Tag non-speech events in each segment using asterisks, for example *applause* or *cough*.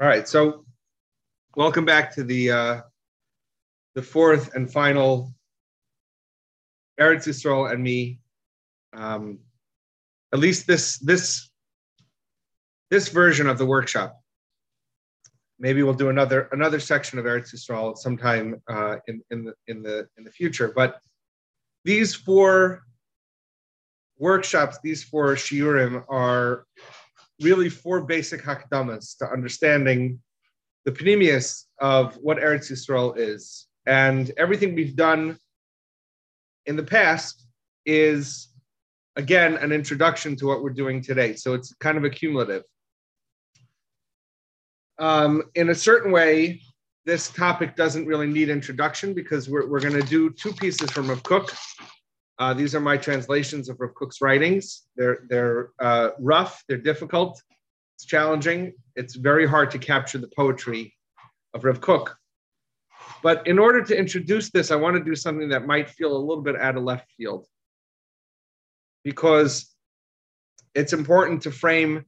All right, so welcome back to the uh, the fourth and final Eretz Yisrael and me. Um, at least this this this version of the workshop. Maybe we'll do another another section of Eretz Yisrael sometime uh, in in the in the in the future. But these four workshops, these four shiurim are really four basic hakdamas to understanding the pnimius of what Eretz Yisrael is. And everything we've done in the past is, again, an introduction to what we're doing today. So it's kind of accumulative. Um, in a certain way, this topic doesn't really need introduction because we're, we're going to do two pieces from Rav Kook. Uh, these are my translations of Rav Kook's writings. They're they're uh, rough, they're difficult, it's challenging. It's very hard to capture the poetry of Rav Kook. But in order to introduce this, I want to do something that might feel a little bit out of left field, because it's important to frame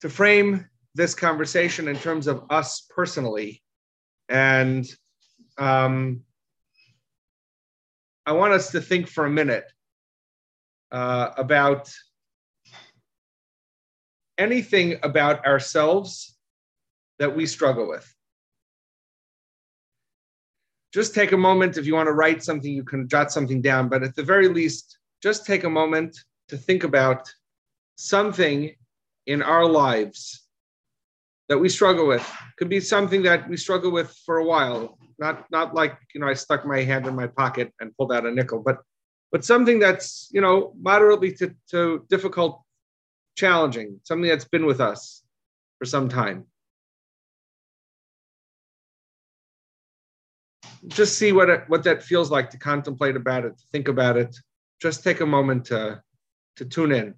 to frame this conversation in terms of us personally, and um, I want us to think for a minute uh, about anything about ourselves that we struggle with. Just take a moment if you want to write something, you can jot something down, but at the very least, just take a moment to think about something in our lives that we struggle with. Could be something that we struggle with for a while, not not like you know I stuck my hand in my pocket and pulled out a nickel, but but something that's you know moderately to, to difficult, challenging, something that's been with us for some time. Just see what it, what that feels like to contemplate about it, to think about it. Just take a moment to to tune in.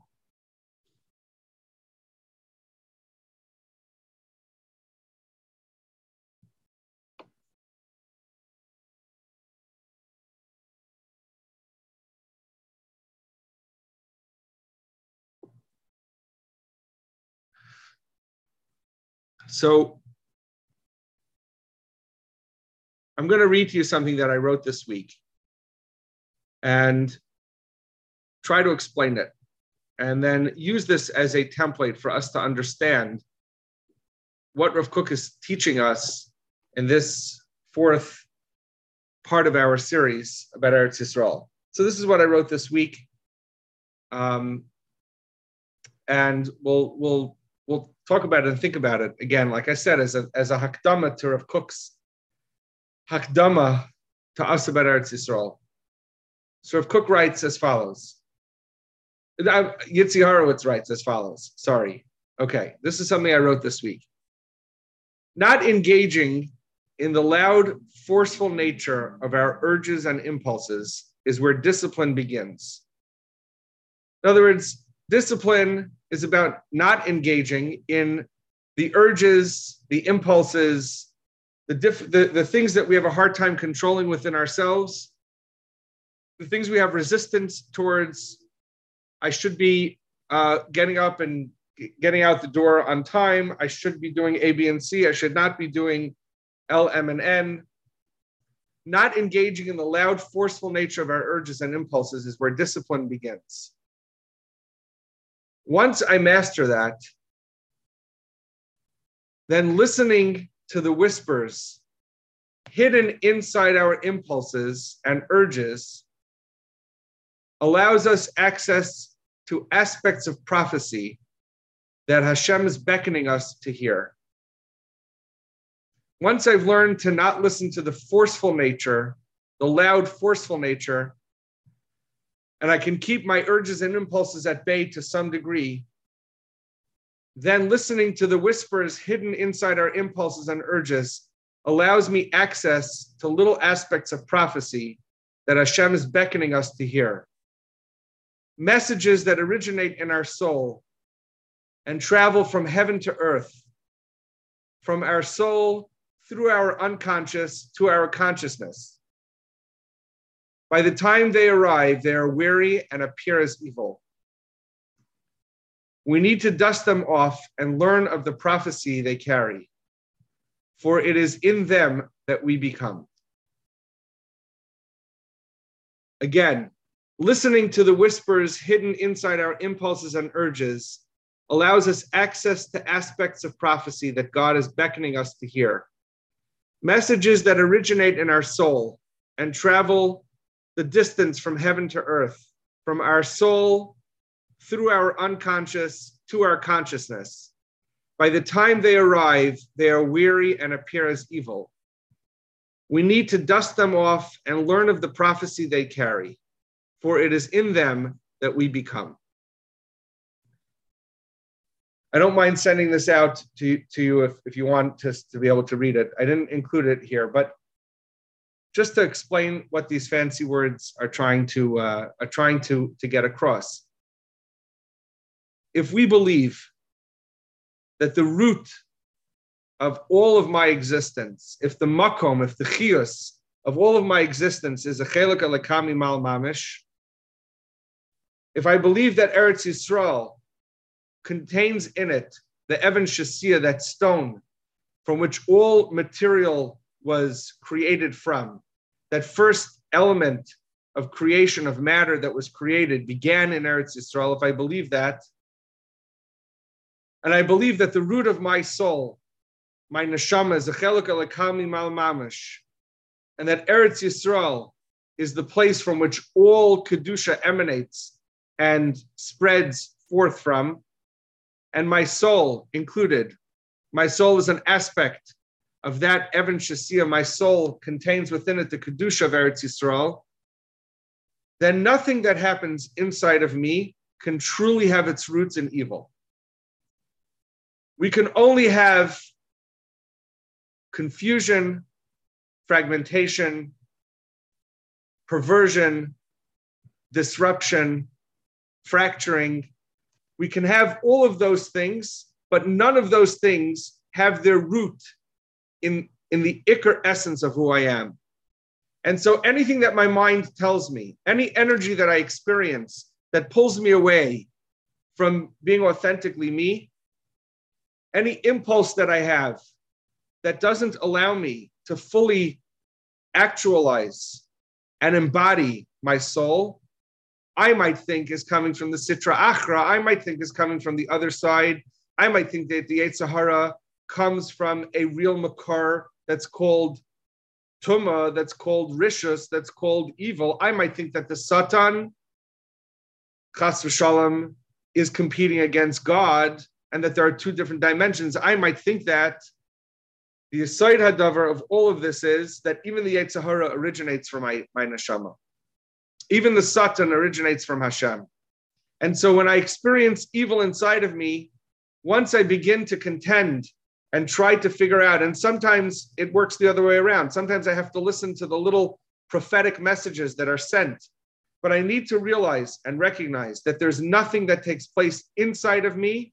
So I'm going to read to you something that I wrote this week and try to explain it, and then use this as a template for us to understand what Rav Kook is teaching us in this fourth part of our series about Eretz Yisrael. So this is what I wrote this week, um, and we'll we'll we'll talk about it and think about it again. Like I said, as a as a hakdama to Rav Kook's hakdama to us about Eretz Yisrael. So Rav Kook writes as follows. Uh, Yitzi Horowitz writes as follows. Sorry. Okay, this is something I wrote this week. Not engaging in the loud, forceful nature of our urges and impulses is where discipline begins. In other words, discipline is about not engaging in the urges, the impulses, the, diff- the, the things that we have a hard time controlling within ourselves, the things we have resistance towards. I should be uh, getting up and getting out the door on time. I should be doing A, B, and C. I should not be doing L, M, and N. Not engaging in the loud, forceful nature of our urges and impulses is where discipline begins. Once I master that, then listening to the whispers hidden inside our impulses and urges allows us access to aspects of prophecy that Hashem is beckoning us to hear. Once I've learned to not listen to the forceful nature, the loud, forceful nature, and I can keep my urges and impulses at bay to some degree, then listening to the whispers hidden inside our impulses and urges allows me access to little aspects of prophecy that Hashem is beckoning us to hear. Messages that originate in our soul and travel from heaven to earth, from our soul through our unconscious to our consciousness. By the time they arrive, they are weary and appear as evil. We need to dust them off and learn of the prophecy they carry, for it is in them that we become. Again, listening to the whispers hidden inside our impulses and urges allows us access to aspects of prophecy that God is beckoning us to hear. Messages that originate in our soul and travel the distance from heaven to earth, from our soul through our unconscious to our consciousness. By the time they arrive, they are weary and appear as evil. We need to dust them off and learn of the prophecy they carry, for it is in them that we become. I don't mind sending this out to, to you if, if you want to, to be able to read it. I didn't include it here, but just to explain what these fancy words are trying to uh, are trying to, to get across. If we believe that the root of all of my existence, if the makom, if the chios of all of my existence is a chelik alakami mal mamish, if I believe that Eretz Yisrael contains in it the Evan Shasia, that stone from which all material was created from. That first element of creation of matter that was created began in Eretz Yisrael. If I believe that, and I believe that the root of my soul, my neshama, is a chelik alakami mal mamish, and that Eretz Yisrael is the place from which all kedusha emanates and spreads forth from, and my soul included. My soul is an aspect of that Evan Shasia. My soul contains within it the Kedusha of Eretz Yisrael. Then nothing that happens inside of me can truly have its roots in evil. We can only have confusion, fragmentation, perversion, disruption, fracturing, we can have all of those things, but none of those things have their root in, in the ikar essence of who I am. And so anything that my mind tells me, any energy that I experience that pulls me away from being authentically me, any impulse that I have that doesn't allow me to fully actualize and embody my soul, I might think is coming from the Sitra Achra. I might think is coming from the other side. I might think that the Yetzer Hara comes from a real Makor that's called Tuma, that's called Rishus, that's called evil. I might think that the Satan, Chas v'shalom, is competing against God and that there are two different dimensions. I might think that the Yisoid Hadavar of all of this is that even the Yetzer Hara originates from my, my neshama. Even the Satan originates from Hashem. And so when I experience evil inside of me, once I begin to contend and try to figure out, and sometimes it works the other way around. Sometimes I have to listen to the little prophetic messages that are sent. But I need to realize and recognize that there's nothing that takes place inside of me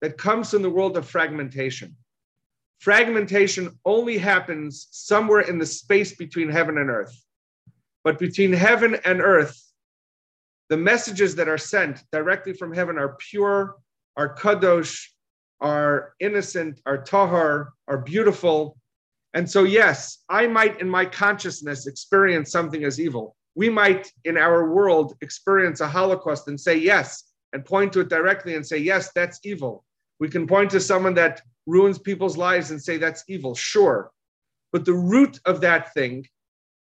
that comes from the world of fragmentation. Fragmentation only happens somewhere in the space between heaven and earth. But between heaven and earth, the messages that are sent directly from heaven are pure, are kadosh, are innocent, are tahar, are beautiful. And so, yes, I might in my consciousness experience something as evil. We might in our world experience a Holocaust and say yes, and point to it directly and say, yes, that's evil. We can point to someone that ruins people's lives and say that's evil, sure. But the root of that thing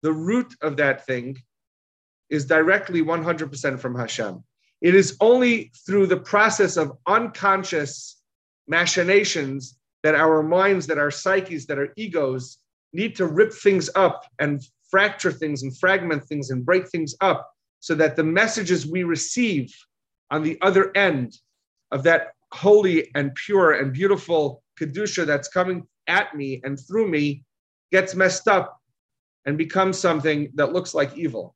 the root of that thing is directly 100% from Hashem. It is only through the process of unconscious machinations that our minds, that our psyches, that our egos need to rip things up and fracture things and fragment things and break things up so that the messages we receive on the other end of that holy and pure and beautiful Kedusha that's coming at me and through me gets messed up and becomes something that looks like evil.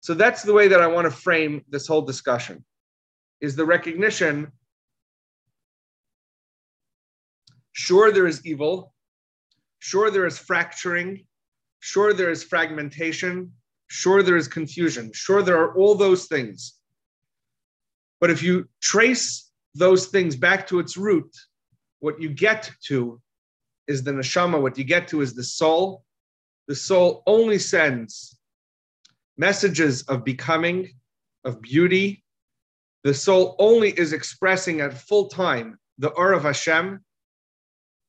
So that's the way that I want to frame this whole discussion is the recognition sure there is evil, sure there is fracturing, sure there is fragmentation, sure there is confusion, sure there are all those things. But if you trace those things back to its root, what you get to is the neshama. What you get to is the soul. The soul only sends messages of becoming, of beauty. The soul only is expressing at full time the Or of Hashem.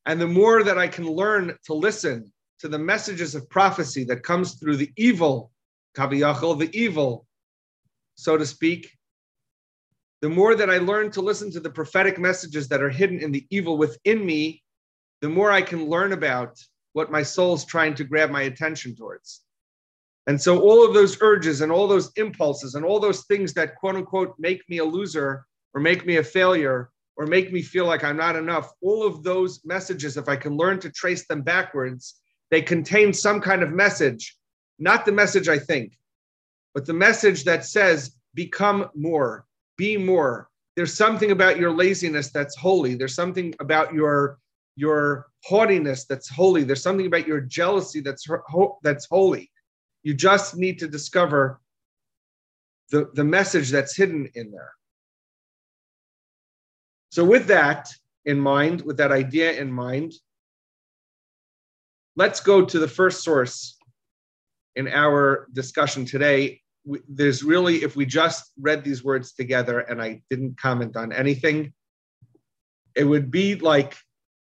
And the more that I can learn to listen to the messages of prophecy that comes through the evil, kaviyachol, the evil, so to speak, the more that I learn to listen to the prophetic messages that are hidden in the evil within me, the more I can learn about what my soul is trying to grab my attention towards. And so all of those urges and all those impulses and all those things that quote unquote make me a loser or make me a failure or make me feel like I'm not enough, all of those messages, if I can learn to trace them backwards, they contain some kind of message, not the message I think, but the message that says, become more, be more. There's something about your laziness that's holy. There's something about your your haughtiness that's holy. There's something about your jealousy that's that's holy. You just need to discover the, the message that's hidden in there. So, with that in mind, with that idea in mind, let's go to the first source in our discussion today, there's really, if we just read these words together and I didn't comment on anything, it would be like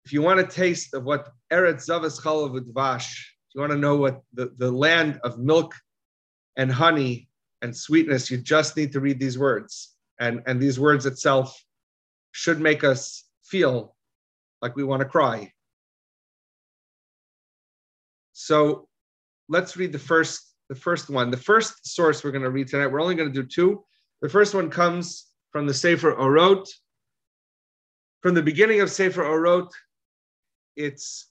if you want a taste of what Eretz Zavas Chalav Dvash, if you want to know what the, the land of milk and honey and sweetness, you just need to read these words. And, and these words itself should make us feel like we want to cry. So let's read the first the first one. The first source we're going to read tonight, we're only going to do two. The first one comes from the Sefer Orot. From the beginning of Sefer Orot, it's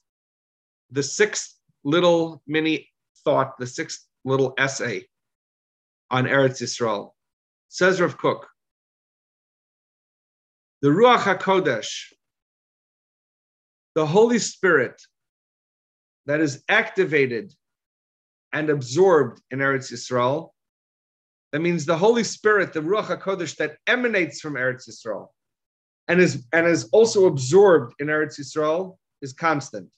the sixth little mini thought, the sixth little essay on Eretz Yisrael. Says Rav Kook, the Ruach HaKodesh, the Holy Spirit that is activated and absorbed in Eretz Yisrael. That means the Holy Spirit, the Ruach HaKodesh that emanates from Eretz Yisrael and is, and is also absorbed in Eretz Yisrael is constant.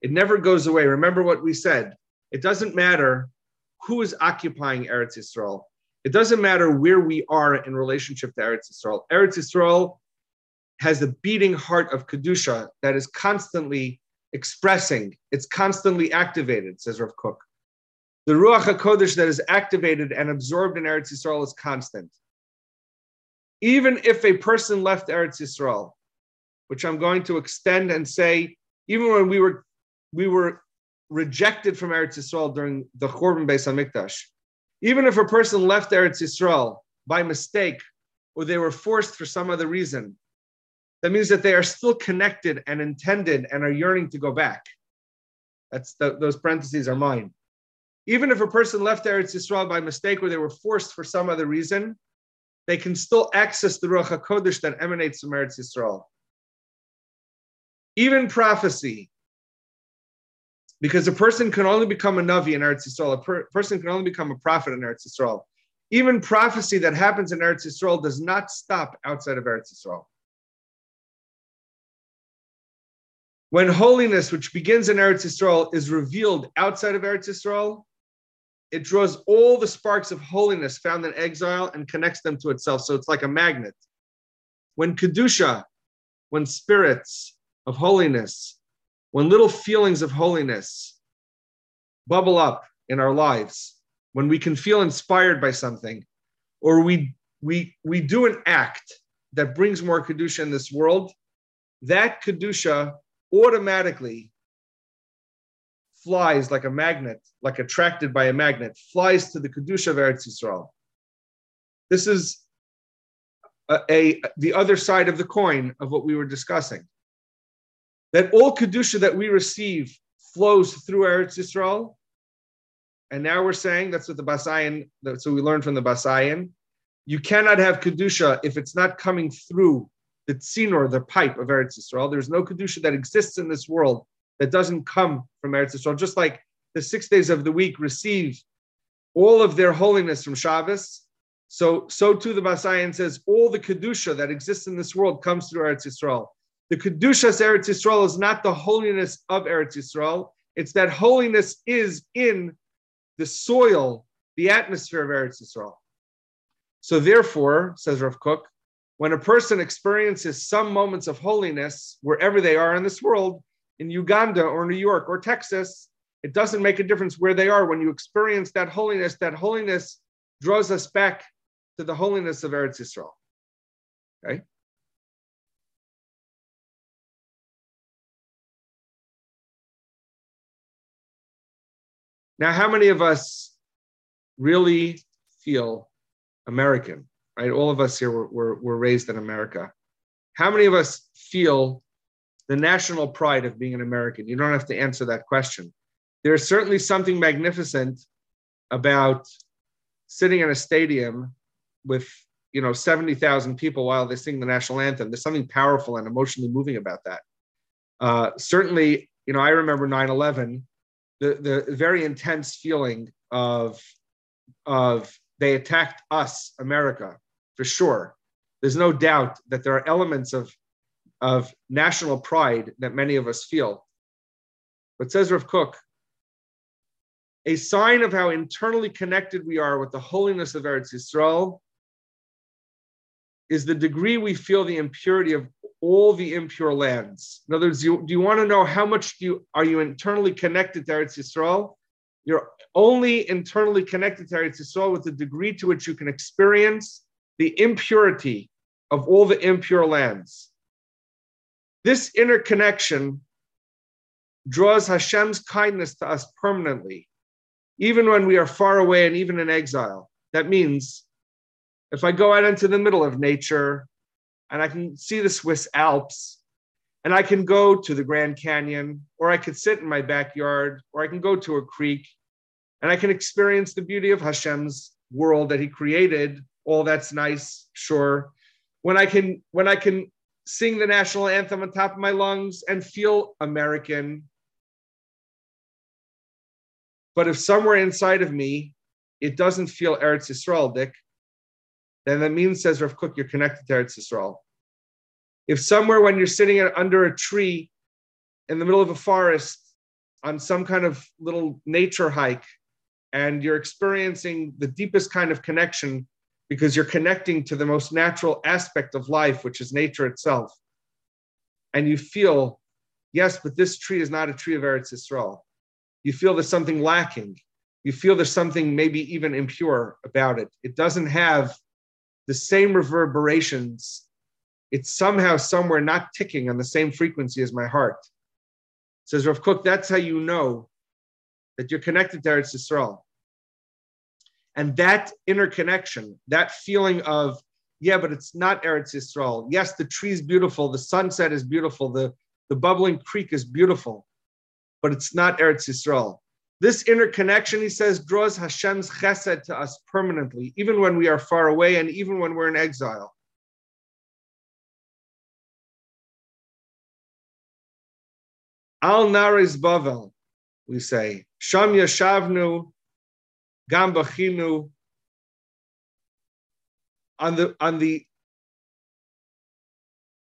It never goes away. Remember what we said. It doesn't matter who is occupying Eretz Yisrael. It doesn't matter where we are in relationship to Eretz Yisrael. Eretz Yisrael has the beating heart of Kedusha that is constantly expressing, it's constantly activated, says Rav Kook. The Ruach HaKodesh that is activated and absorbed in Eretz Yisrael is constant. Even if a person left Eretz Yisrael, which I'm going to extend and say, even when we were we were rejected from Eretz Yisrael during the Churban Beis Hamikdash, even if a person left Eretz Yisrael by mistake or they were forced for some other reason, that means that they are still connected and intended and are yearning to go back. That's the, those parentheses are mine. Even if a person left Eretz Yisrael by mistake or they were forced for some other reason, they can still access the Ruach HaKodesh that emanates from Eretz Yisrael. Even prophecy, because a person can only become a Navi in Eretz Yisrael, a per- person can only become a prophet in Eretz Yisrael. Even prophecy that happens in Eretz Yisrael does not stop outside of Eretz Yisrael. When holiness, which begins in Eretz Yisrael, is revealed outside of Eretz Yisrael, it draws all the sparks of holiness found in exile and connects them to itself. So it's like a magnet. When Kedusha, when spirits of holiness, when little feelings of holiness bubble up in our lives, when we can feel inspired by something, or we, we, we do an act that brings more Kedusha in this world, that Kedusha automatically flies like a magnet, like attracted by a magnet, flies to the Kedusha of Eretz Yisrael. This is a, a, the other side of the coin of what we were discussing. That all Kedusha that we receive flows through Eretz Yisrael. And now we're saying that's what the Basayan, what we learned from the Basayan. You cannot have Kedusha if it's not coming through the tzinor, the pipe of Eretz Yisrael. There's no kedusha that exists in this world that doesn't come from Eretz Yisrael. Just like the six days of the week receive all of their holiness from Shabbos, So, so too the Basayan says all the kedusha that exists in this world comes through Eretz Yisrael. The kedusha Eretz Yisrael is not the holiness of Eretz Yisrael. It's that holiness is in the soil, the atmosphere of Eretz Yisrael. So therefore, says Rav Kook, when a person experiences some moments of holiness wherever they are in this world, in Uganda or New York or Texas, it doesn't make a difference where they are. When you experience that holiness, that holiness draws us back to the holiness of Eretz Yisrael. Okay? Now, how many of us really feel American? Right? All of us here were, were, were raised in America. How many of us feel the national pride of being an American? You don't have to answer that question. There's certainly something magnificent about sitting in a stadium with you know 70,000 people while they sing the national anthem. There's something powerful and emotionally moving about that. Uh, certainly, you know, I remember 9/11, the the very intense feeling of of they attacked us, America, for sure. There's no doubt that there are elements of of national pride that many of us feel. But says Rav Kook, a sign of how internally connected we are with the holiness of Eretz Yisrael is the degree we feel the impurity of all the impure lands. In other words, you, do you want to know how much you, are you internally connected to Eretz Yisrael? You're only internally connected to Eretz Yisrael with the degree to which you can experience the impurity of all the impure lands. This interconnection draws Hashem's kindness to us permanently even when we are far away and even in exile. That means if I go out into the middle of nature and I can see the Swiss Alps and I can go to the Grand Canyon or I could sit in my backyard or I can go to a creek and I can experience the beauty of Hashem's world that he created. All that's nice, sure. When I can when I can sing the national anthem on top of my lungs and feel American but if somewhere inside of me it doesn't feel Eretz Yisrael, Dick, then that means, says Rav Kook, you're connected to Eretz Yisrael. If somewhere when you're sitting under a tree in the middle of a forest on some kind of little nature hike and you're experiencing the deepest kind of connection because you're connecting to the most natural aspect of life, which is nature itself, and you feel, yes, but this tree is not a tree of Eretz Yisrael you feel there's something lacking. You feel there's something maybe even impure about it. It doesn't have the same reverberations. It's somehow somewhere not ticking on the same frequency as my heart. Says Rav Kook, that's how you know that you're connected to Eretz Yisrael. And that interconnection, that feeling of, yeah, but it's not Eretz Yisrael. Yes, the tree's beautiful, the sunset is beautiful, the, the bubbling creek is beautiful but it's not Eretz Yisrael. This interconnection, he says, draws Hashem's chesed to us permanently, even when we are far away and even when we're in exile. Al Naris Bavel, we say, Sham Yashavnu, Gam Bachinu, on the on the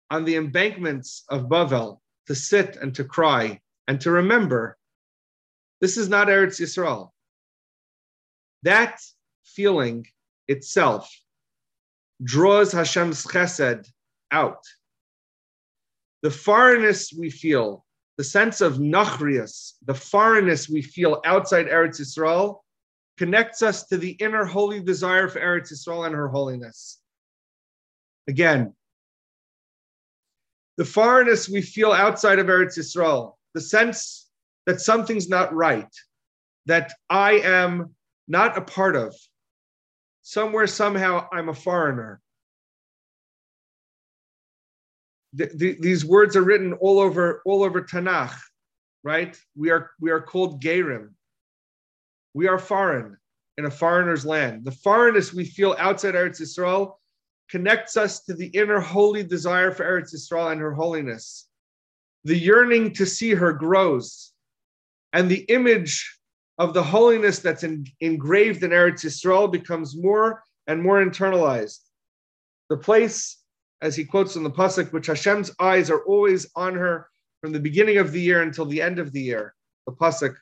on the embankments of Bavel to sit and to cry and to remember this is not Eretz Yisrael. That feeling itself draws Hashem's chesed out. The foreignness we feel, the sense of nachrias, the foreignness we feel outside Eretz Yisrael, connects us to the inner holy desire for Eretz Yisrael and her holiness. Again, the foreignness we feel outside of Eretz Yisrael, the sense that something's not right, that I am not a part of. Somewhere, somehow, I'm a foreigner. The, the, these words are written all over all over Tanakh, right? We are we are called Gerim. We are foreign in a foreigner's land. The foreignness we feel outside Eretz Yisrael connects us to the inner holy desire for Eretz Yisrael and her holiness the yearning to see her grows, and the image of the holiness that's in, engraved in Eretz Yisrael becomes more and more internalized. The place, as he quotes in the pasuk, which Hashem's eyes are always on her from the beginning of the year until the end of the year. The pasuk,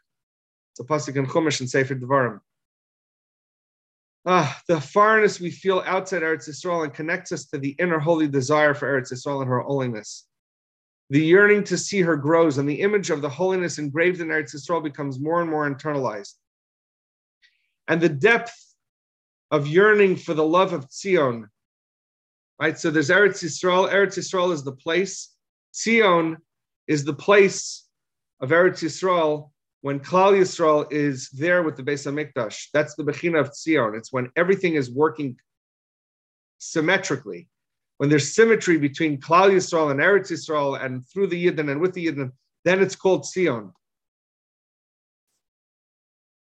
the pasuk in Chumash and Sefer Devarim. Ah, the farness we feel outside Eretz Yisrael and connects us to the inner holy desire for Eretz Yisrael and her holiness. The yearning to see her grows, and the image of the holiness engraved in Eretz Yisrael becomes more and more internalized. And the depth of yearning for the love of Tzion, right? So there's Eretz Yisrael. Eretz Yisrael is the place. Tzion is the place of Eretz Yisrael when Klal Yisrael is there with the Beis Hamikdash. That's the Bechina of Tzion. It's when everything is working symmetrically. When there's symmetry between Klal Yisrael and Eretz Yisrael and through the Yidden and with the Yidden, then it's called Tzion.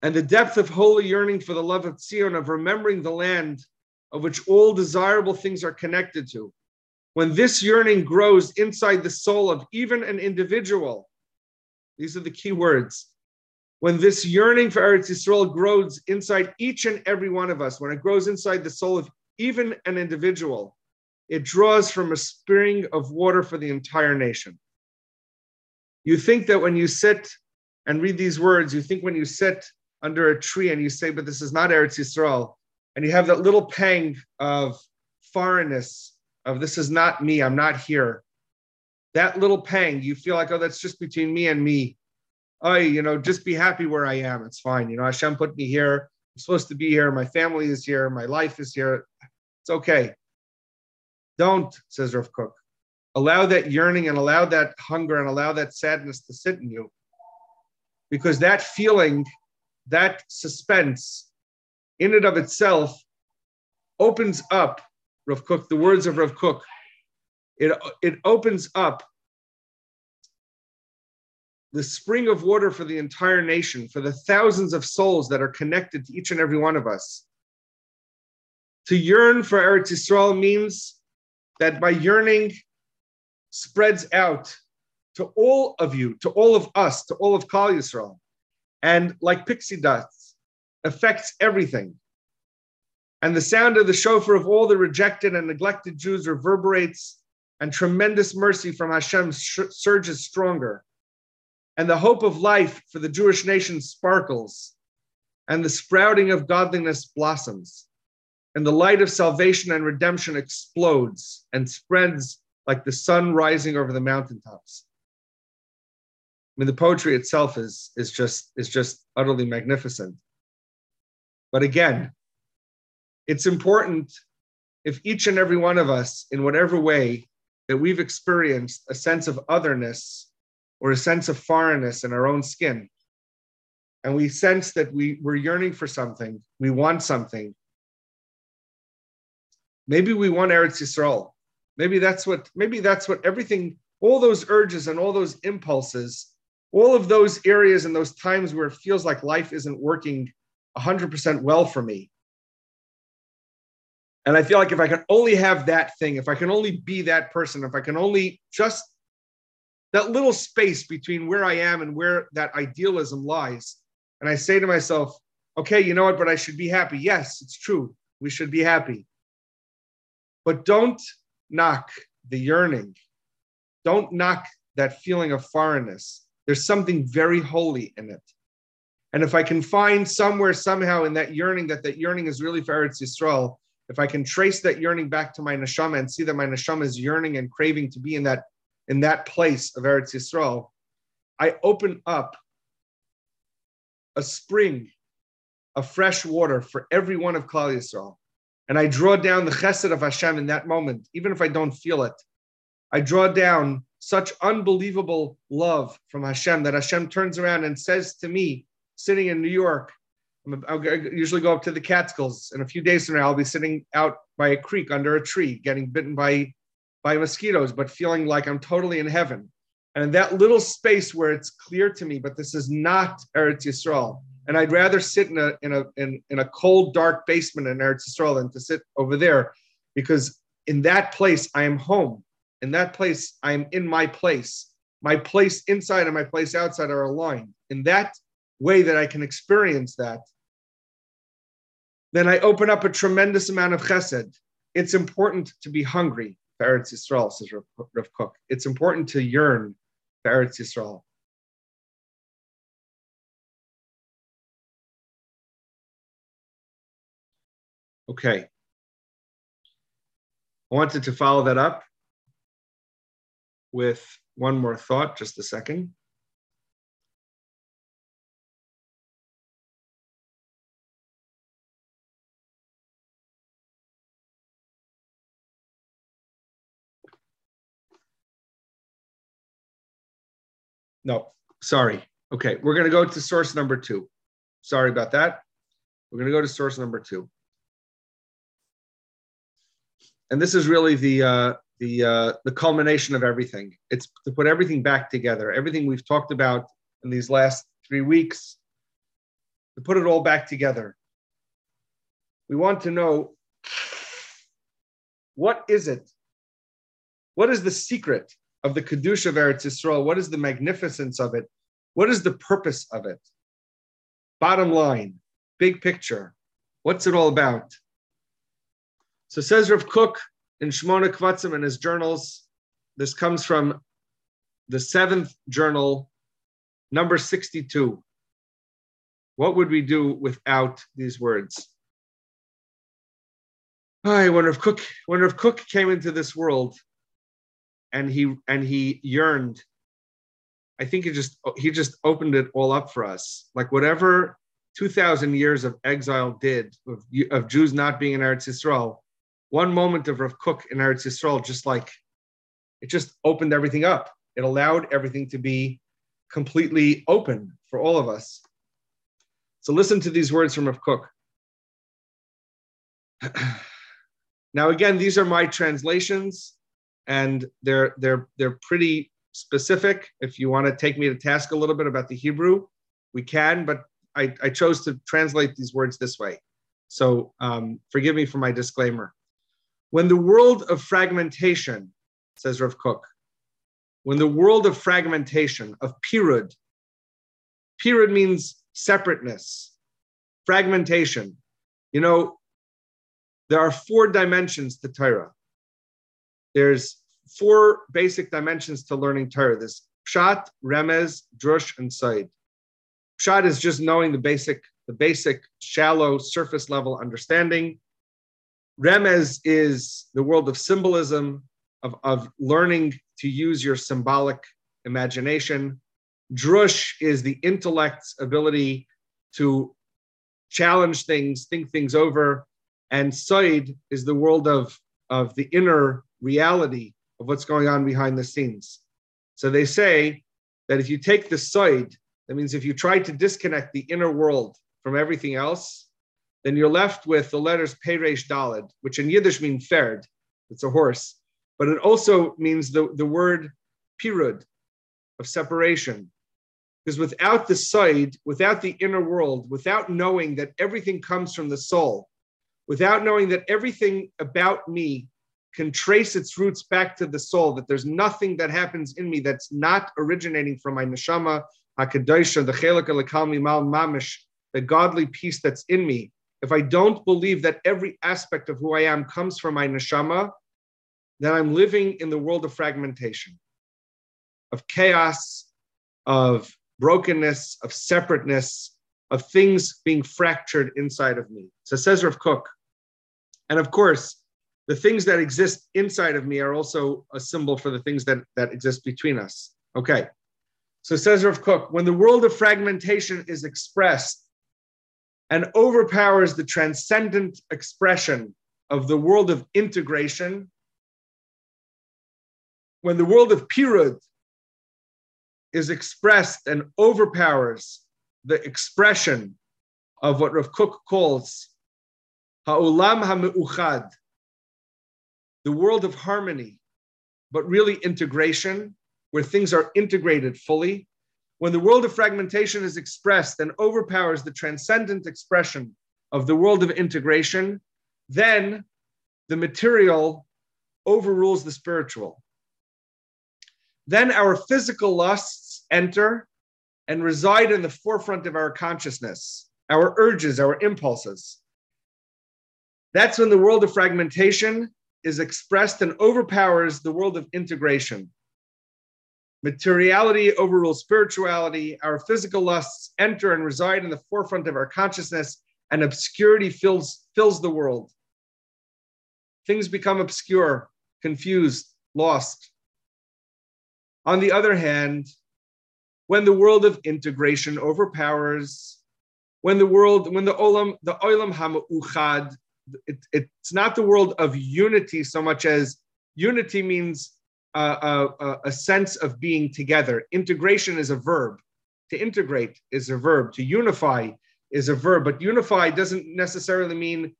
And the depth of holy yearning for the love of Tzion, of remembering the land of which all desirable things are connected to. When this yearning grows inside the soul of even an individual, these are the key words when this yearning for Eretz Yisrael grows inside each and every one of us, when it grows inside the soul of even an individual, it draws from a spring of water for the entire nation. You think that when you sit and read these words, you think when you sit under a tree and you say, but this is not Eretz Yisrael, and you have that little pang of foreignness, of this is not me, I'm not here. That little pang, you feel like, oh, that's just between me and me oh, you know, just be happy where I am. It's fine. You know, Hashem put me here. I'm supposed to be here. My family is here. My life is here. It's okay. Don't, says Rav Kook. Allow that yearning and allow that hunger and allow that sadness to sit in you. Because that feeling, that suspense in and of itself opens up, Rav Kook, the words of Rav Kook, it, it opens up the spring of water for the entire nation, for the thousands of souls that are connected to each and every one of us. To yearn for Eretz Yisrael means that my yearning spreads out to all of you, to all of us, to all of Klal Yisrael, and like pixie dust, affects everything. And the sound of the shofar of all the rejected and neglected Jews reverberates, and tremendous mercy from Hashem surges stronger. And the hope of life for the Jewish nation sparkles, and the sprouting of godliness blossoms, and the light of salvation and redemption explodes and spreads like the sun rising over the mountaintops. I mean, the poetry itself is, is, just, is just utterly magnificent. But again, it's important if each and every one of us, in whatever way that we've experienced a sense of otherness or a sense of foreignness in our own skin. And we sense that we, we're yearning for something, we want something. Maybe we want Eretz Yisrael. Maybe that's what, maybe that's what everything, all those urges and all those impulses, all of those areas and those times where it feels like life isn't working 100% well for me. And I feel like if I can only have that thing, if I can only be that person, if I can only just that little space between where I am and where that idealism lies. And I say to myself, okay, you know what, but I should be happy. Yes, it's true. We should be happy. But don't knock the yearning. Don't knock that feeling of foreignness. There's something very holy in it. And if I can find somewhere, somehow in that yearning, that that yearning is really for Eretz Yisrael, if I can trace that yearning back to my neshama and see that my neshama is yearning and craving to be in that in that place of Eretz Yisrael, I open up a spring of fresh water for every one of Klal Yisrael. And I draw down the chesed of Hashem in that moment, even if I don't feel it. I draw down such unbelievable love from Hashem that Hashem turns around and says to me, sitting in New York, i usually go up to the Catskills. In a few days from now, I'll be sitting out by a creek under a tree, getting bitten by by mosquitoes, but feeling like I'm totally in heaven. And in that little space where it's clear to me, but this is not Eretz Yisrael. And I'd rather sit in a in a in, in a cold, dark basement in Eretz Yisrael than to sit over there, because in that place I am home. In that place I am in my place. My place inside and my place outside are aligned. In that way that I can experience that, then I open up a tremendous amount of chesed. It's important to be hungry Eretz Yisrael, says Rav, Kook. It's important to yearn Eretz Yisrael. Okay. I wanted to follow that up with one more thought, just a second. No, sorry. Okay, we're going to go to source number two. Sorry about that. We're going to go to source number two. And this is really the uh, the uh, the culmination of everything. It's to put everything back together. Everything we've talked about in these last three weeks, to put it all back together. We want to know what is it? What is the secret of the Kedusha of Eretz Yisrael? What is the magnificence of it? What is the purpose of it? Bottom line, big picture. What's it all about? So says Rav Kook in Shmona Kvatzim in his journals. This comes from the seventh journal, number 62. What would we do without these words? I wonder if Kook, wonder if Kook came into this world and he and he yearned i think he just he just opened it all up for us like whatever 2000 years of exile did of, of jews not being in eretz yisrael one moment of Rav Kook in eretz yisrael just like it just opened everything up it allowed everything to be completely open for all of us so listen to these words from Rav Kook *clears throat* now again these are my translations and they're they're they're pretty specific. If you want to take me to task a little bit about the Hebrew, we can, but I, I chose to translate these words this way. So um, forgive me for my disclaimer. When the world of fragmentation, says Rav Kook, when the world of fragmentation, of pirud, pirud means separateness, fragmentation. You know, there are four dimensions to Torah there's four basic dimensions to learning Torah. There's Pshat, Remez, Drush, and Said. Pshat is just knowing the basic, the basic shallow surface level understanding. Remez is the world of symbolism, of, of learning to use your symbolic imagination. Drush is the intellect's ability to challenge things, think things over. And Said is the world of, of the inner reality of what's going on behind the scenes. So they say that if you take the side, that means if you try to disconnect the inner world from everything else, then you're left with the letters Peresh Dalid, which in Yiddish mean ferd, it's a horse, but it also means the, the word pirud, of separation. Because without the side, without the inner world, without knowing that everything comes from the soul, without knowing that everything about me can trace its roots back to the soul, that there's nothing that happens in me that's not originating from my neshama, HaKadoshah, the Chelik Alakalmi Mal Mamish, the godly piece that's in me. If I don't believe that every aspect of who I am comes from my neshama, then I'm living in the world of fragmentation, of chaos, of brokenness, of separateness, of things being fractured inside of me. So says Rav Kook. And of course, the things that exist inside of me are also a symbol for the things that, that exist between us. Okay. So says Rav Kook, when the world of fragmentation is expressed and overpowers the transcendent expression of the world of integration, when the world of pirud is expressed and overpowers the expression of what Rav Kook calls ha'ulam ha'me'uchad, the world of harmony, but really integration, where things are integrated fully. When the world of fragmentation is expressed and overpowers the transcendent expression of the world of integration, then the material overrules the spiritual. Then our physical lusts enter and reside in the forefront of our consciousness, our urges, our impulses. That's when the world of fragmentation is expressed and overpowers the world of integration. Materiality overrules spirituality. Our physical lusts enter and reside in the forefront of our consciousness, and obscurity fills, fills the world. Things become obscure, confused, lost. On the other hand, when the world of integration overpowers, when the world, when the olam, the olam hame'uchad, it, it's not the world of unity so much as unity means a, a, a sense of being together. Integration is a verb. To integrate is a verb. To unify is a verb, but unify doesn't necessarily mean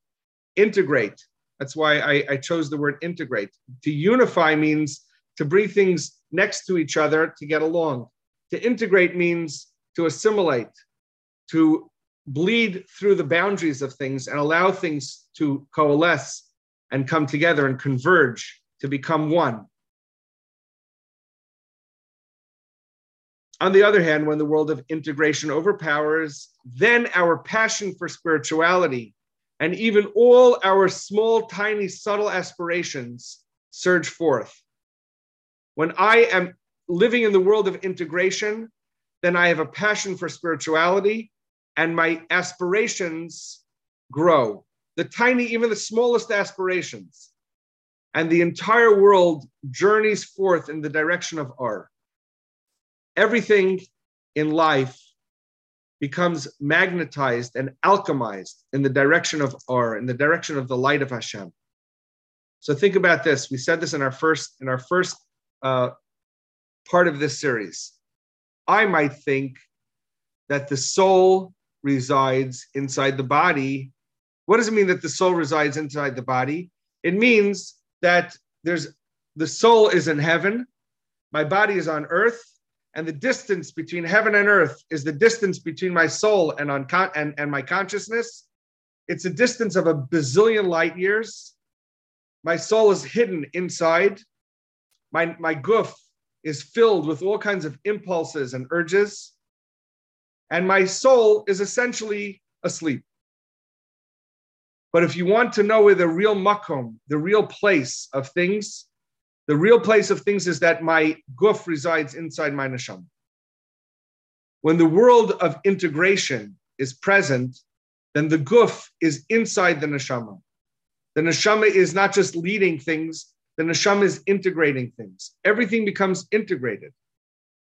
integrate. That's why I, I chose the word integrate. To unify means to bring things next to each other to get along. To integrate means to assimilate, to bleed through the boundaries of things and allow things to coalesce and come together and converge to become one. On the other hand, when the world of integration overpowers, then our passion for spirituality and even all our small, tiny, subtle aspirations surge forth. When I am living in the world of integration, then I have a passion for spirituality and my aspirations grow. The tiny, even the smallest aspirations. And the entire world journeys forth in the direction of Or. Everything in life becomes magnetized and alchemized in the direction of Or, in the direction of the light of Hashem. So think about this. We said this in our first in our first uh, part of this series. I might think that the soul resides inside the body. What does it mean that the soul resides inside the body? It means that there's the soul is in heaven, my body is on earth, and the distance between heaven and earth is the distance between my soul and on con- and, and my consciousness. It's a distance of a bazillion light years. My soul is hidden inside. My, my guf is filled with all kinds of impulses and urges and my soul is essentially asleep. But if you want to know where the real makom, the real place of things, the real place of things is that my guf resides inside my neshama. When the world of integration is present, then the guf is inside the neshama. The neshama is not just leading things, the neshama is integrating things. Everything becomes integrated.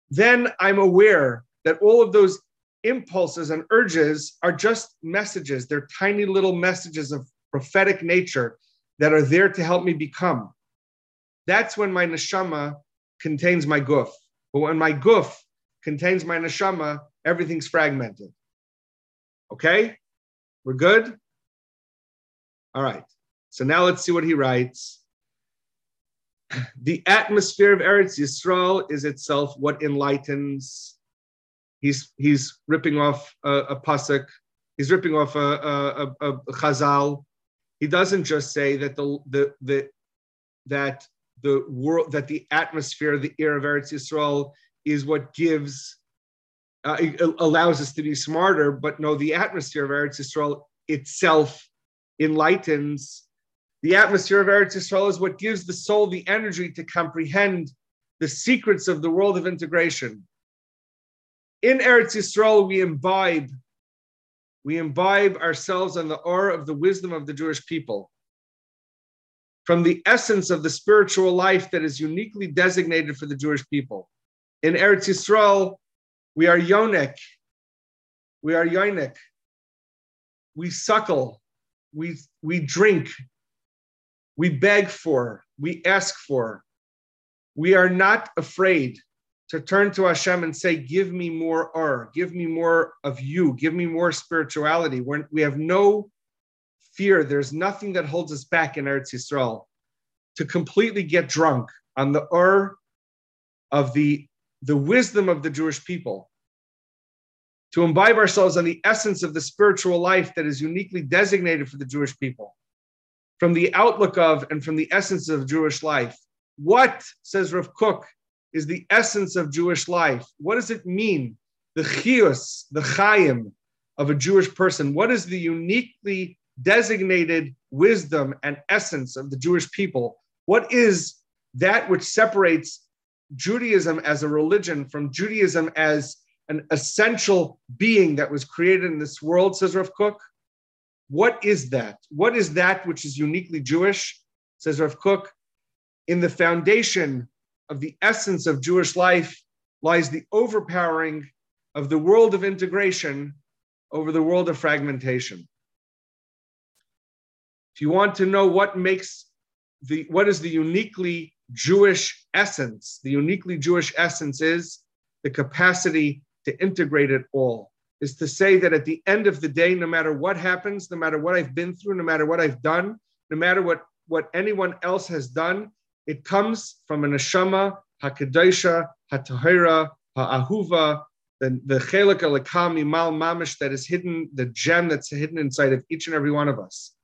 Then I'm aware that all of those impulses and urges are just messages. They're tiny little messages of prophetic nature that are there to help me become. That's when my neshama contains my guf. But when my guf contains my neshama, everything's fragmented. Okay? We're good? All right. So now let's see what he writes. The atmosphere of Eretz Yisrael is itself what enlightens He's he's ripping off a, a pasuk. He's ripping off a, a, a, a chazal. He doesn't just say that the the the that the world that the atmosphere, the air of Eretz Yisrael is what gives uh, allows us to be smarter. But no, the atmosphere of Eretz Yisrael itself enlightens. The atmosphere of Eretz Yisrael is what gives the soul the energy to comprehend the secrets of the world of integration in Eretz Yisrael, we imbibe, we imbibe ourselves on the aura of the wisdom of the Jewish people. From the essence of the spiritual life that is uniquely designated for the Jewish people. In Eretz Yisrael, we are yonik, we are yonik, we suckle, we, we drink, we beg for, we ask for. We are not afraid to turn to Hashem and say, Give me more Ur, give me more of you, give me more spirituality. We're, we have no fear. There's nothing that holds us back in Eretz Yisrael to completely get drunk on the Ur of the, the wisdom of the Jewish people, to imbibe ourselves on the essence of the spiritual life that is uniquely designated for the Jewish people, from the outlook of and from the essence of Jewish life. What, says Rav Kook, is the essence of Jewish life. What does it mean? The chios, the chayim of a Jewish person. What is the uniquely designated wisdom and essence of the Jewish people? What is that which separates Judaism as a religion from Judaism as an essential being that was created in this world, says Rav Kook? What is that? What is that which is uniquely Jewish, says Rav Kook? In the foundation of the essence of Jewish life lies the overpowering of the world of integration over the world of fragmentation. If you want to know what makes the what is the uniquely Jewish essence, the uniquely Jewish essence is the capacity to integrate it all. Is to say that at the end of the day, no matter what happens, no matter what I've been through, no matter what I've done, no matter what, what anyone else has done, it comes from a neshama, hakadesha, hatahira, ha'ahuva, the, the chelik alakami mal mamish that is hidden, the gem that's hidden inside of each and every one of us.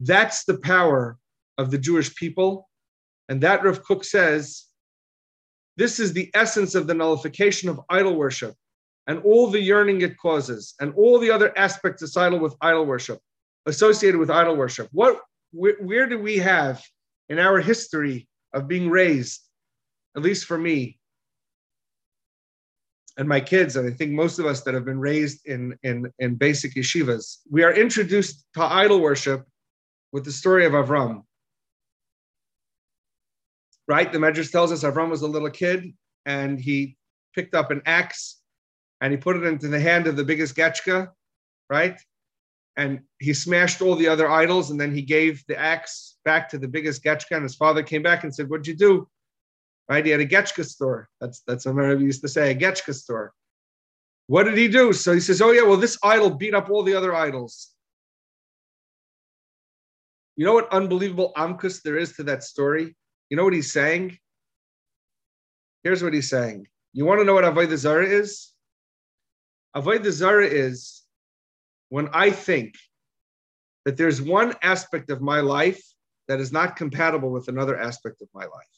That's the power of the Jewish people. And that Rav Kook says, this is the essence of the nullification of idol worship and all the yearning it causes and all the other aspects societal with idol worship, associated with idol worship. What, where, where do we have in our history of being raised, at least for me, and my kids, and I think most of us that have been raised in, in, in basic yeshivas, we are introduced to idol worship with the story of Avram. Right? The Medrash tells us Avram was a little kid and he picked up an axe and he put it into the hand of the biggest Getchka, right? And he smashed all the other idols and then he gave the axe back to the biggest Getchka. And his father came back and said, What'd you do? right? He had a Getchka store. That's that's what Rebbe used to say, a Getchka store. What did he do? So he says, Oh yeah, well, this idol beat up all the other idols. You know what unbelievable amkus there is to that story? You know what he's saying? Here's what he's saying. You want to know what Avodah is? Avodah is when I think that there's one aspect of my life that is not compatible with another aspect of my life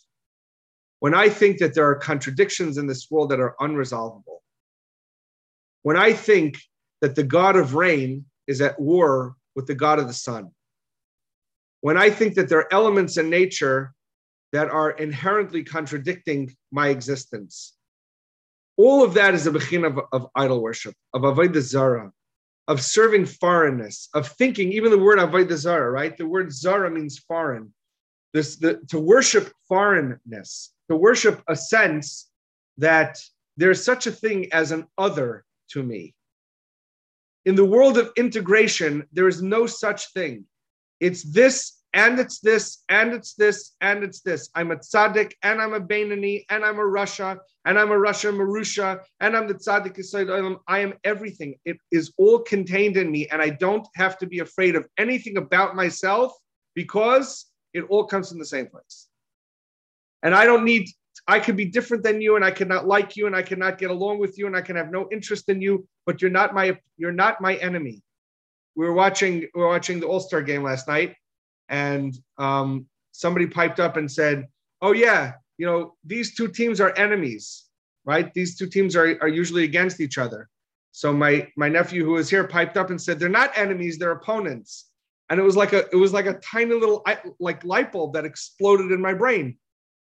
when I think that there are contradictions in this world that are unresolvable, when I think that the God of rain is at war with the God of the sun, when I think that there are elements in nature that are inherently contradicting my existence, all of that is a bechin of, of idol worship, of avodah zara, of serving foreignness, of thinking. Even the word avodah zara, right? The word zara means foreign. This the, to worship foreignness, to worship a sense that there's such a thing as an other to me. In the world of integration, there is no such thing. It's this and it's this and it's this and it's this. I'm a tzaddik and I'm a Bainani and I'm a rasha and I'm a rasha Marusha and I'm the tzaddik. I am everything. It is all contained in me and I don't have to be afraid of anything about myself because it all comes from the same place. And I don't need, I could be different than you and I cannot like you and I cannot get along with you and I can have no interest in you, but you're not my, you're not my enemy. We were watching, we were watching the All-Star game last night and um, somebody piped up and said, oh yeah, you know, these two teams are enemies, right? These two teams are, are usually against each other. So my my nephew who was here piped up and said, they're not enemies, they're opponents. And it was like a it was like a tiny little like light bulb that exploded in my brain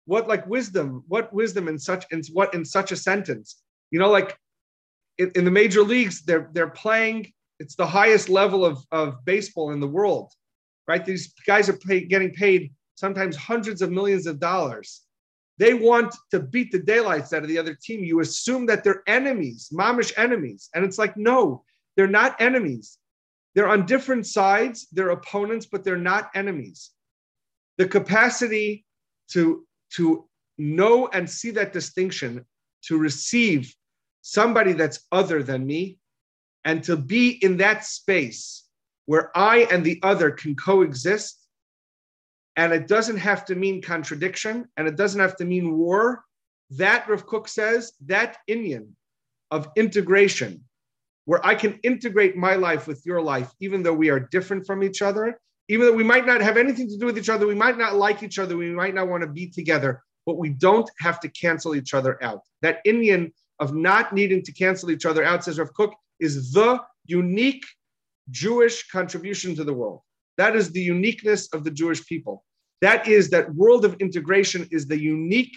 what like wisdom what wisdom in such in what in such a sentence you know like in, in the major leagues they're they're playing it's the highest level of, of baseball in the world right? These guys are pay, getting paid sometimes hundreds of millions of dollars. They want to beat the daylights out of the other team. You assume that they're enemies mamish enemies. And it's like no they're not enemies. They're on different sides they're opponents but they're not enemies. The capacity to to know and see that distinction, to receive somebody that's other than me, and to be in that space where I and the other can coexist. And it doesn't have to mean contradiction and it doesn't have to mean war. That, Rav Kook says, that inyan of integration, where I can integrate my life with your life, even though we are different from each other, even though we might not have anything to do with each other, we might not like each other, we might not want to be together, but we don't have to cancel each other out. That inyan of not needing to cancel each other out, says Rav Kook, is the unique Jewish contribution to the world. That is the uniqueness of the Jewish people. That is that world of integration is the unique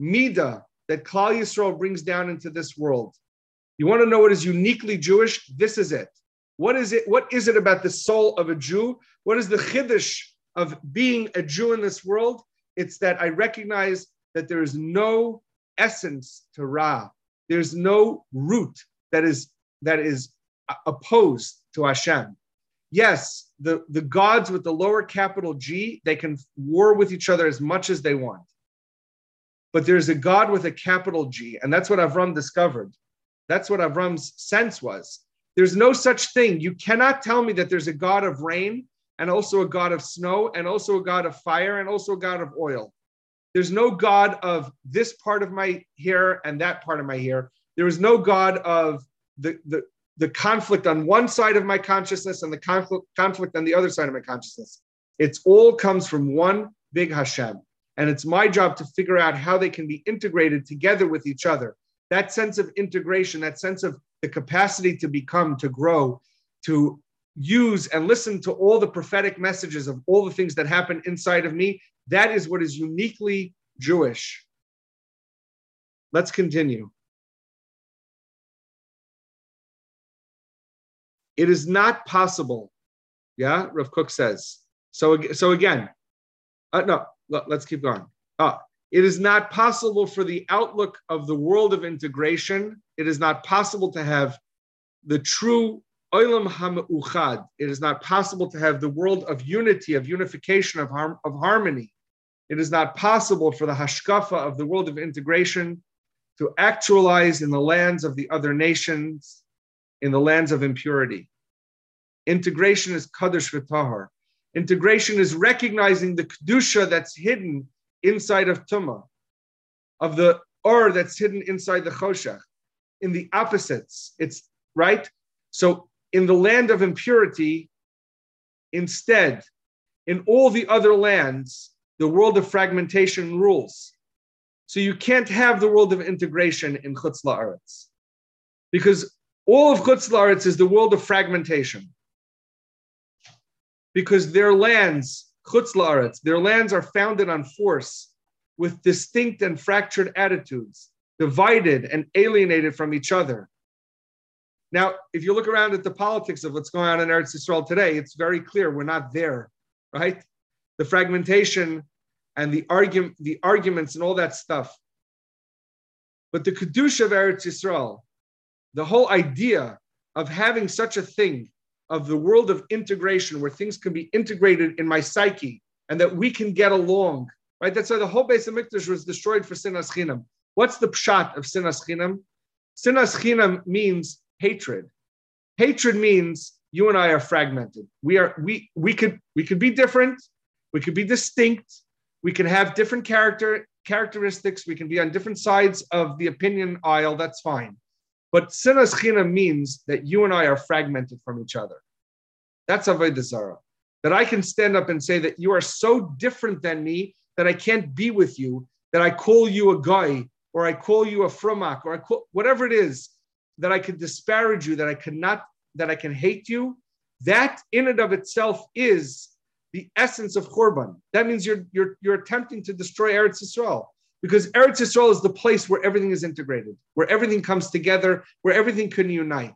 midah that Klal Yisrael brings down into this world. You want to know what is uniquely Jewish? This is it. What is it? What is it about the soul of a Jew? What is the chiddush of being a Jew in this world? It's that I recognize that there is no essence to Ra. There's no root that is that is opposed to Hashem. Yes, the, the gods with the lower capital G, they can war with each other as much as they want. But there's a God with a capital G, and that's what Avram discovered. That's what Avram's sense was. There's no such thing. You cannot tell me that there's a God of rain and also a God of snow and also a God of fire and also a God of oil. There's no God of this part of my hair and that part of my hair. There is no God of the, the, the conflict on one side of my consciousness and the conflict, conflict on the other side of my consciousness. It's all comes from one big Hashem. And it's my job to figure out how they can be integrated together with each other. That sense of integration, that sense of the capacity to become, to grow, to use and listen to all the prophetic messages of all the things that happen inside of me, that is what is uniquely Jewish. Let's continue. It is not possible. Yeah, Rav Kook says. So, so again, uh, no, let, us keep going. Uh, it is not possible for the outlook of the world of integration. It is not possible to have the true Olam HaMe'uchad. It is not possible to have the world of unity, of unification, of, of harmony. It is not possible for the hashkafa of the world of integration to actualize in the lands of the other nations, in the lands of impurity. Integration is Kadosh V'Tahor. Integration is recognizing the Kedusha that's hidden inside of Tumah, of the Or that's hidden inside the Choshech. In the opposites, it's right. So in the land of impurity, instead, in all the other lands, the world of fragmentation rules. So you can't have the world of integration in Chutz La'aretz. Because all of Chutz La'aretz is the world of fragmentation. Because their lands, Chutz La'aretz, their lands are founded on force with distinct and fractured attitudes, divided and alienated from each other. Now, if you look around at the politics of what's going on in Eretz Yisrael today, it's very clear we're not there, right? The fragmentation and the argument, the arguments and all that stuff. But the kedusha of Eretz Yisrael, the whole idea of having such a thing of the world of integration, where things can be integrated in my psyche, and that we can get along, right? That's why the whole Beis HaMikdash was destroyed for sinas chinam. What's the pshat of sinas chinam? Sinas chinam means hatred. Hatred means you and I are fragmented. We are we we could we could be different, we could be distinct, we can have different character characteristics, we can be on different sides of the opinion aisle, that's fine. But sinas china means that you and I are fragmented from each other. That's avodah zarah. That I can stand up and say that you are so different than me that I can't be with you, that I call you a guy, or I call you a frumak, or I call whatever it is, that I can disparage you, that I cannot, that I can hate you, that in and of itself is the essence of Churban. That means you're, you're, you're attempting to destroy Eretz Yisrael because Eretz Yisrael is the place where everything is integrated, where everything comes together, where everything can unite.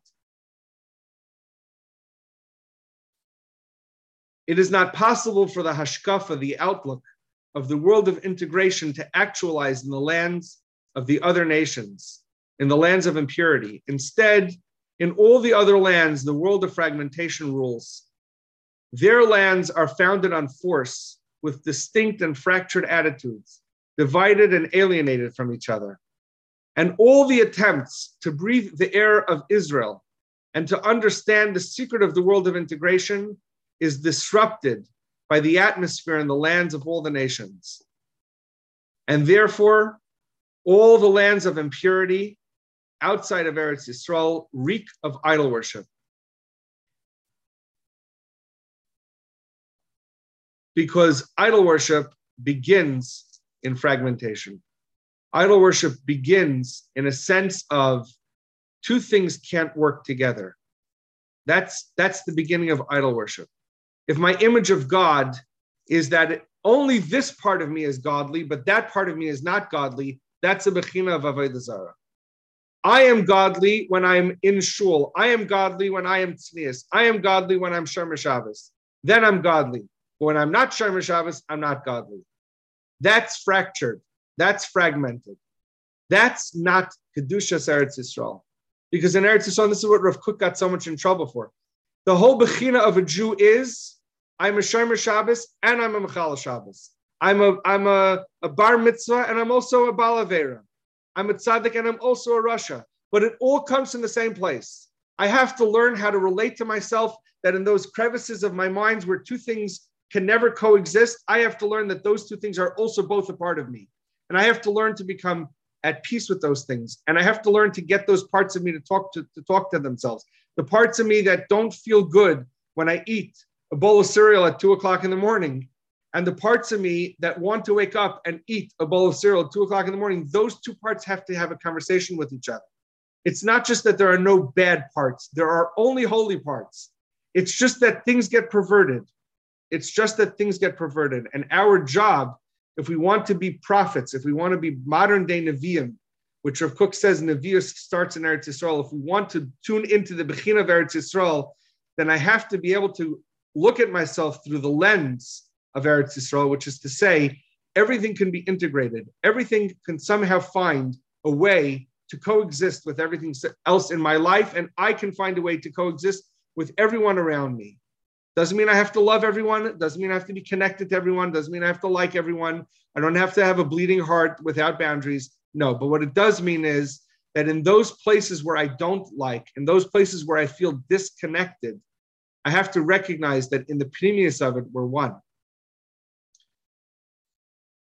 It is not possible for the hashkafa, the outlook of the world of integration, to actualize in the lands of the other nations in the lands of impurity. Instead, in all the other lands, the world of fragmentation rules. Their lands are founded on force with distinct and fractured attitudes, divided and alienated from each other. And all the attempts to breathe the air of Israel and to understand the secret of the world of integration is disrupted by the atmosphere in the lands of all the nations. And therefore, all the lands of impurity outside of Eretz Yisrael reek of idol worship. Because idol worship begins in fragmentation. Idol worship begins in a sense of two things can't work together. That's that's the beginning of idol worship. If my image of God is that only this part of me is godly, but that part of me is not godly, that's a bechina of avodah zarah. I am godly when I'm in shul. I am godly when I am tznius. I am godly when I'm shomer Shabbos. Then I'm godly. But when I'm not shomer Shabbos, I'm not godly. That's fractured. That's fragmented. That's not Kedushas Eretz Yisrael. Because in Eretz Yisrael, this is what Rav Kook got so much in trouble for. The whole Bechina of a Jew is I'm a Shomer Shabbos and I'm a Mechal Shabbos. I'm a I'm a, a bar mitzvah and I'm also a balavera. I'm a tzaddik and I'm also a rasha. But it all comes from the same place. I have to learn how to relate to myself that in those crevices of my minds where two things can never coexist, I have to learn that those two things are also both a part of me. And I have to learn to become at peace with those things. And I have to learn to get those parts of me to talk to, to talk to themselves. The parts of me that don't feel good when I eat a bowl of cereal at two o'clock in the morning, and the parts of me that want to wake up and eat a bowl of cereal at two o'clock in the morning, those two parts have to have a conversation with each other. It's not just that there are no bad parts, there are only holy parts. It's just that things get perverted. It's just that things get perverted. And our job, if we want to be prophets, if we want to be modern day Nevi'im, which Rav Kook says Nevi'us starts in Eretz Yisrael, if we want to tune into the Bechina of Eretz Yisrael, then I have to be able to look at myself through the lens of Eretz Yisrael, which is to say, everything can be integrated. Everything can somehow find a way to coexist with everything else in my life, and I can find a way to coexist with everyone around me. Doesn't mean I have to love everyone. Doesn't mean I have to be connected to everyone. Doesn't mean I have to like everyone. I don't have to have a bleeding heart without boundaries. No, but what it does mean is that in those places where I don't like, in those places where I feel disconnected, I have to recognize that in the pnimius of it, we're one.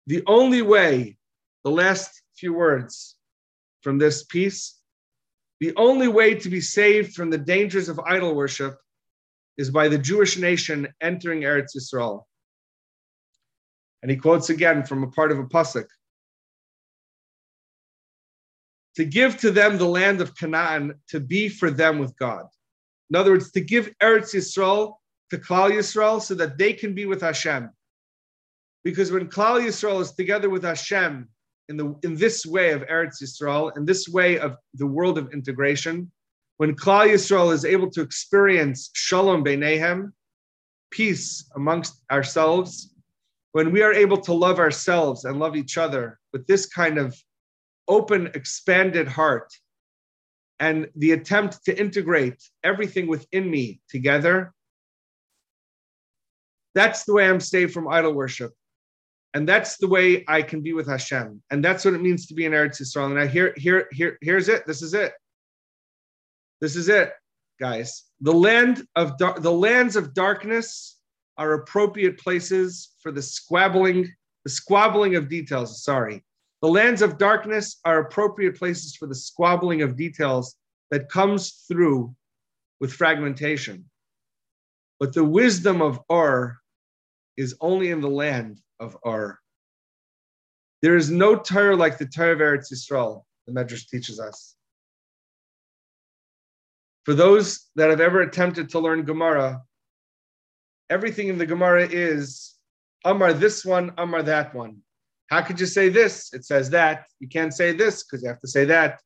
The only way, the last few words from this piece, the only way to be saved from the dangers of idol worship is by the Jewish nation entering Eretz Yisrael. And he quotes again from a part of a pasuk. To give to them the land of Canaan to be for them with God. In other words, to give Eretz Yisrael to Klal Yisrael so that they can be with Hashem. Because when Klal Yisrael is together with Hashem in, the, in this way of Eretz Yisrael, in this way of the world of integration, when Klal Yisrael is able to experience Shalom Beinehem, peace amongst ourselves, when we are able to love ourselves and love each other with this kind of open, expanded heart, and the attempt to integrate everything within me together, that's the way I'm saved from idol worship. And that's the way I can be with Hashem. And that's what it means to be in Eretz Yisrael. And I here, here, here, here's it. This is it. This is it, guys. The land of dar- the lands of darkness are appropriate places for the squabbling, the squabbling of details. Sorry, the lands of darkness are appropriate places for the squabbling of details that comes through with fragmentation. But the wisdom of Ur is only in the land of Ur. There is no Torah like the Torah of Eretz Yisrael, the Medrash teaches us. For those that have ever attempted to learn Gemara, everything in the Gemara is Amar this one, Amar that one. How could you say this? It says that. You can't say this because you have to say that.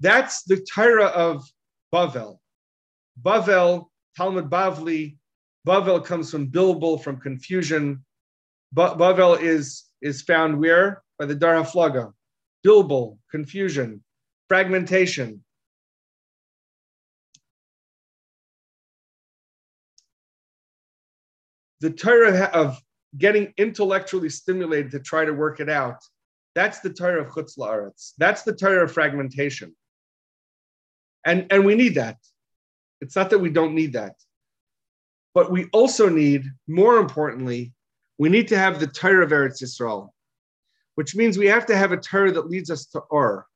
That's the Torah of Bavel. Bavel, Talmud Bavli, Bavel comes from Bilbul, from confusion. Ba- Bavel is, is found where? By the Dor HaFlaga. Bilbul, confusion, fragmentation. The Torah of getting intellectually stimulated to try to work it out. That's the Torah of Chutz La'aretz. That's the Torah of fragmentation. And, and we need that. It's not that we don't need that. But we also need, more importantly, we need to have the Torah of Eretz Yisrael, which means we have to have a Torah that leads us to Or.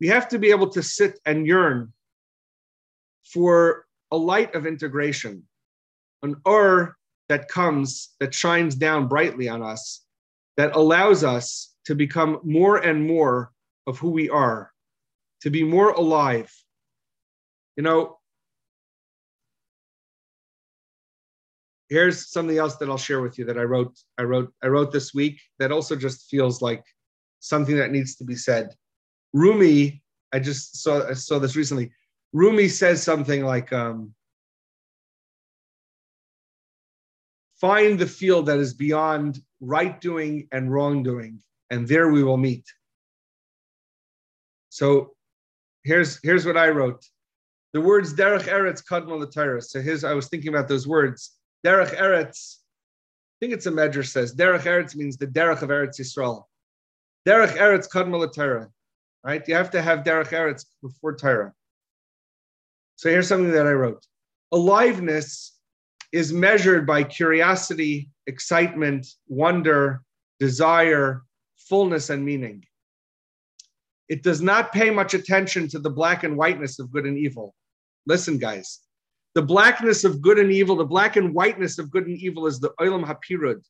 We have to be able to sit and yearn for a light of integration, an Or that comes, that shines down brightly on us, that allows us to become more and more of who we are, to be more alive. You know, here's something else that I'll share with you that I wrote. I wrote. I wrote this week that also just feels like something that needs to be said. Rumi, I just saw I saw this recently. Rumi says something like, um, "Find the field that is beyond right doing and wrongdoing, and there we will meet." So, here's here's what I wrote. The words "derech eretz kadma So here's I was thinking about those words. Derech Eretz, I think it's a Medrash says, Derech Eretz means the Derech of Eretz Yisrael. Derech Eretz Kadma right? You have to have Derech Eretz before Torah. So here's something that I wrote. Aliveness is measured by curiosity, excitement, wonder, desire, fullness, and meaning. It does not pay much attention to the black and whiteness of good and evil. Listen, guys, the blackness of good and evil, the black and whiteness of good and evil is the olam hapirud.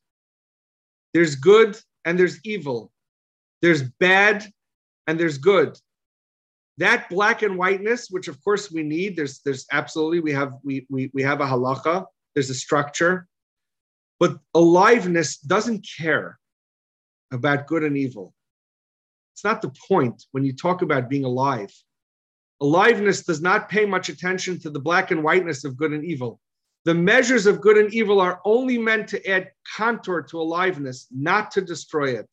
There's good and there's evil. There's bad and there's good. That black and whiteness, which of course we need, there's there's absolutely we have we we, we have a halacha, there's a structure, but aliveness doesn't care about good and evil. It's not the point when you talk about being alive. Aliveness does not pay much attention to the black and whiteness of good and evil. The measures of good and evil are only meant to add contour to aliveness, not to destroy it.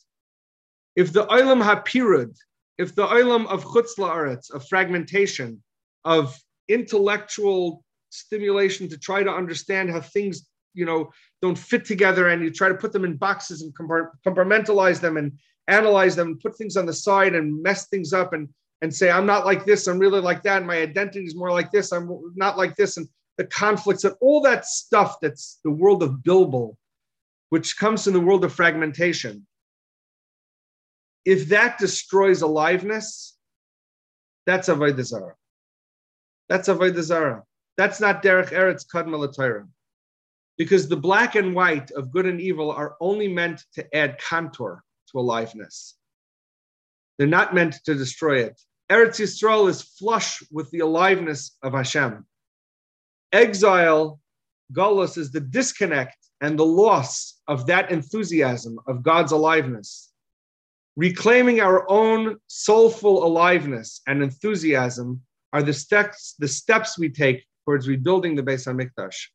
If the olam hapirud, if the olam of chutz la'aretz, of fragmentation, of intellectual stimulation to try to understand how things, you know, don't fit together, and you try to put them in boxes and compartmentalize them and analyze them, and put things on the side and mess things up and and say, I'm not like this, I'm really like that, and my identity is more like this, I'm not like this, and the conflicts and all that stuff that's the world of Bilbul, which comes from the world of fragmentation. If that destroys aliveness, that's Avodah Zarah. That's Avodah Zarah. That's not Derech Eretz Kadma Because the black and white of good and evil are only meant to add contour to aliveness. They're not meant to destroy it. Eretz Yisrael is flush with the aliveness of Hashem. Exile, Golos, is the disconnect and the loss of that enthusiasm of God's aliveness. Reclaiming our own soulful aliveness and enthusiasm are the steps, the steps we take towards rebuilding the Beis Hamikdash.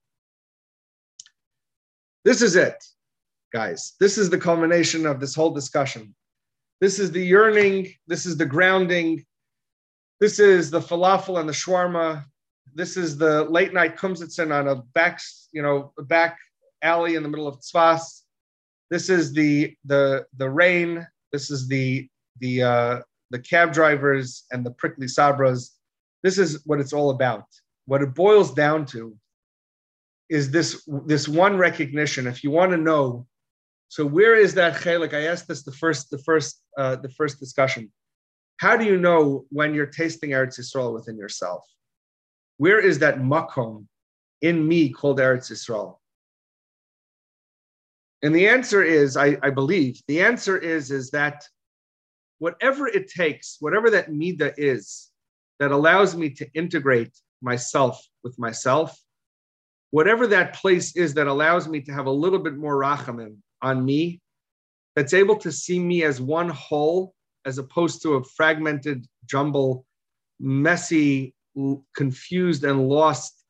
This is it, guys. This is the culmination of this whole discussion. This is the yearning, this is the grounding, this is the falafel and the shawarma. This is the late night kumsitzen on a back, you know, back alley in the middle of Tzfas. This is the the the rain. This is the the uh, the cab drivers and the prickly sabras. This is what it's all about. What it boils down to is this this one recognition. If you want to know, so where is that chelik? I asked this the first the first uh, the first discussion. How do you know when you're tasting Eretz Yisrael within yourself? Where is that makom in me called Eretz Yisrael? And the answer is, I, I believe, the answer is, is that whatever it takes, whatever that mida is that allows me to integrate myself with myself, whatever that place is that allows me to have a little bit more rachamim on me, that's able to see me as one whole as opposed to a fragmented, jumble, messy, confused, and lost,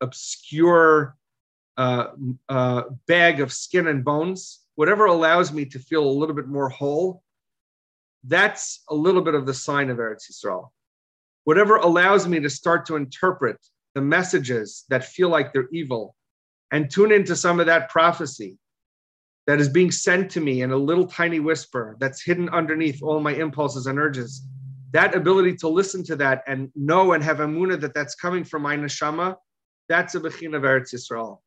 obscure uh, uh, bag of skin and bones, whatever allows me to feel a little bit more whole, that's a little bit of the sign of Eretz Yisrael. Whatever allows me to start to interpret the messages that feel like they're evil and tune into some of that prophecy that is being sent to me in a little tiny whisper that's hidden underneath all my impulses and urges. That ability to listen to that and know and have emunah that that's coming from my neshama, that's a bechin of Eretz Yisrael.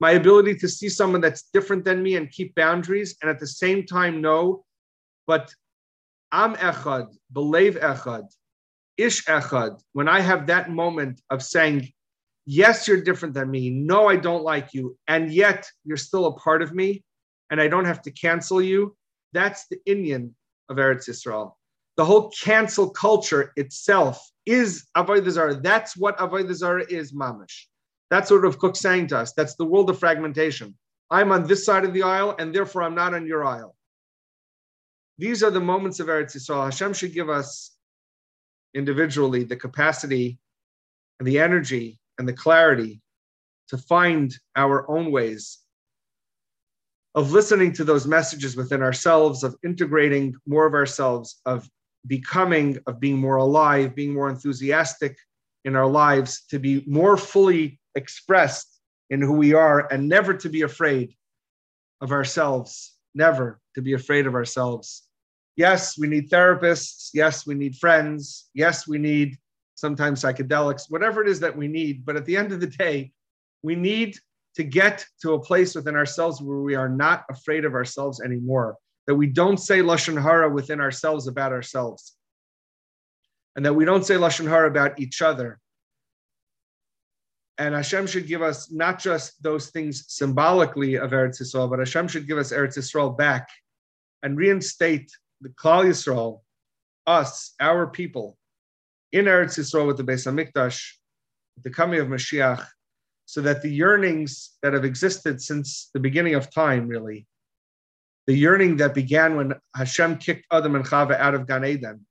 My ability to see someone that's different than me and keep boundaries, and at the same time know, but I'm echad, b'lev echad, ish echad. When I have that moment of saying, yes, you're different than me. No, I don't like you, and yet you're still a part of me and I don't have to cancel you. That's the inyan of Eretz Yisrael. The whole cancel culture itself is Avodah Zarah. That's what Avodah Zarah is, mamish. That's what Rav Kook saying to us. That's the world of fragmentation. I'm on this side of the aisle, and therefore I'm not on your aisle. These are the moments of Eretz Yisrael. Hashem should give us individually the capacity and the energy and the clarity to find our own ways of listening to those messages within ourselves, of integrating more of ourselves, of becoming, of being more alive, being more enthusiastic in our lives, to be more fully expressed in who we are, and never to be afraid of ourselves, never to be afraid of ourselves. Yes, we need therapists. Yes, we need friends. Yes, we need sometimes psychedelics, whatever it is that we need. But at the end of the day, we need to get to a place within ourselves where we are not afraid of ourselves anymore, that we don't say Lashon Hara within ourselves about ourselves, and that we don't say Lashon Hara about each other. And Hashem should give us not just those things symbolically of Eretz Yisrael, but Hashem should give us Eretz Yisrael back and reinstate the Klal Yisrael, us, our people, in Eretz Yisrael with the Beis Hamikdash, the coming of Mashiach, so that the yearnings that have existed since the beginning of time, really, the yearning that began when Hashem kicked Adam and Chava out of Gan Eden,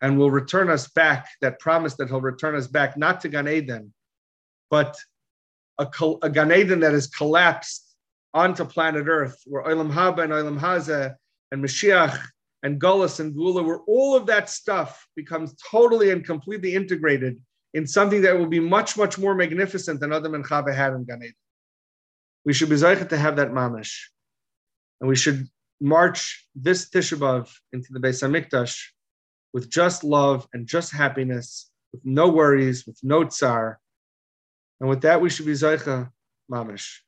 and will return us back, that promise that he'll return us back, not to Gan Eden, but a, a Gan Eden that has collapsed onto planet Earth, where Olam Haba and Olam Hazeh and Mashiach and Gullus and Geulah, where all of that stuff becomes totally and completely integrated in something that will be much, much more magnificent than Adam and had in Gan Eden. We should be zeichet to have that mamish. And we should march this Tisha B'Av into the Beis HaMikdash with just love and just happiness, with no worries, with no tsar. And with that, we should be zeicha mamish.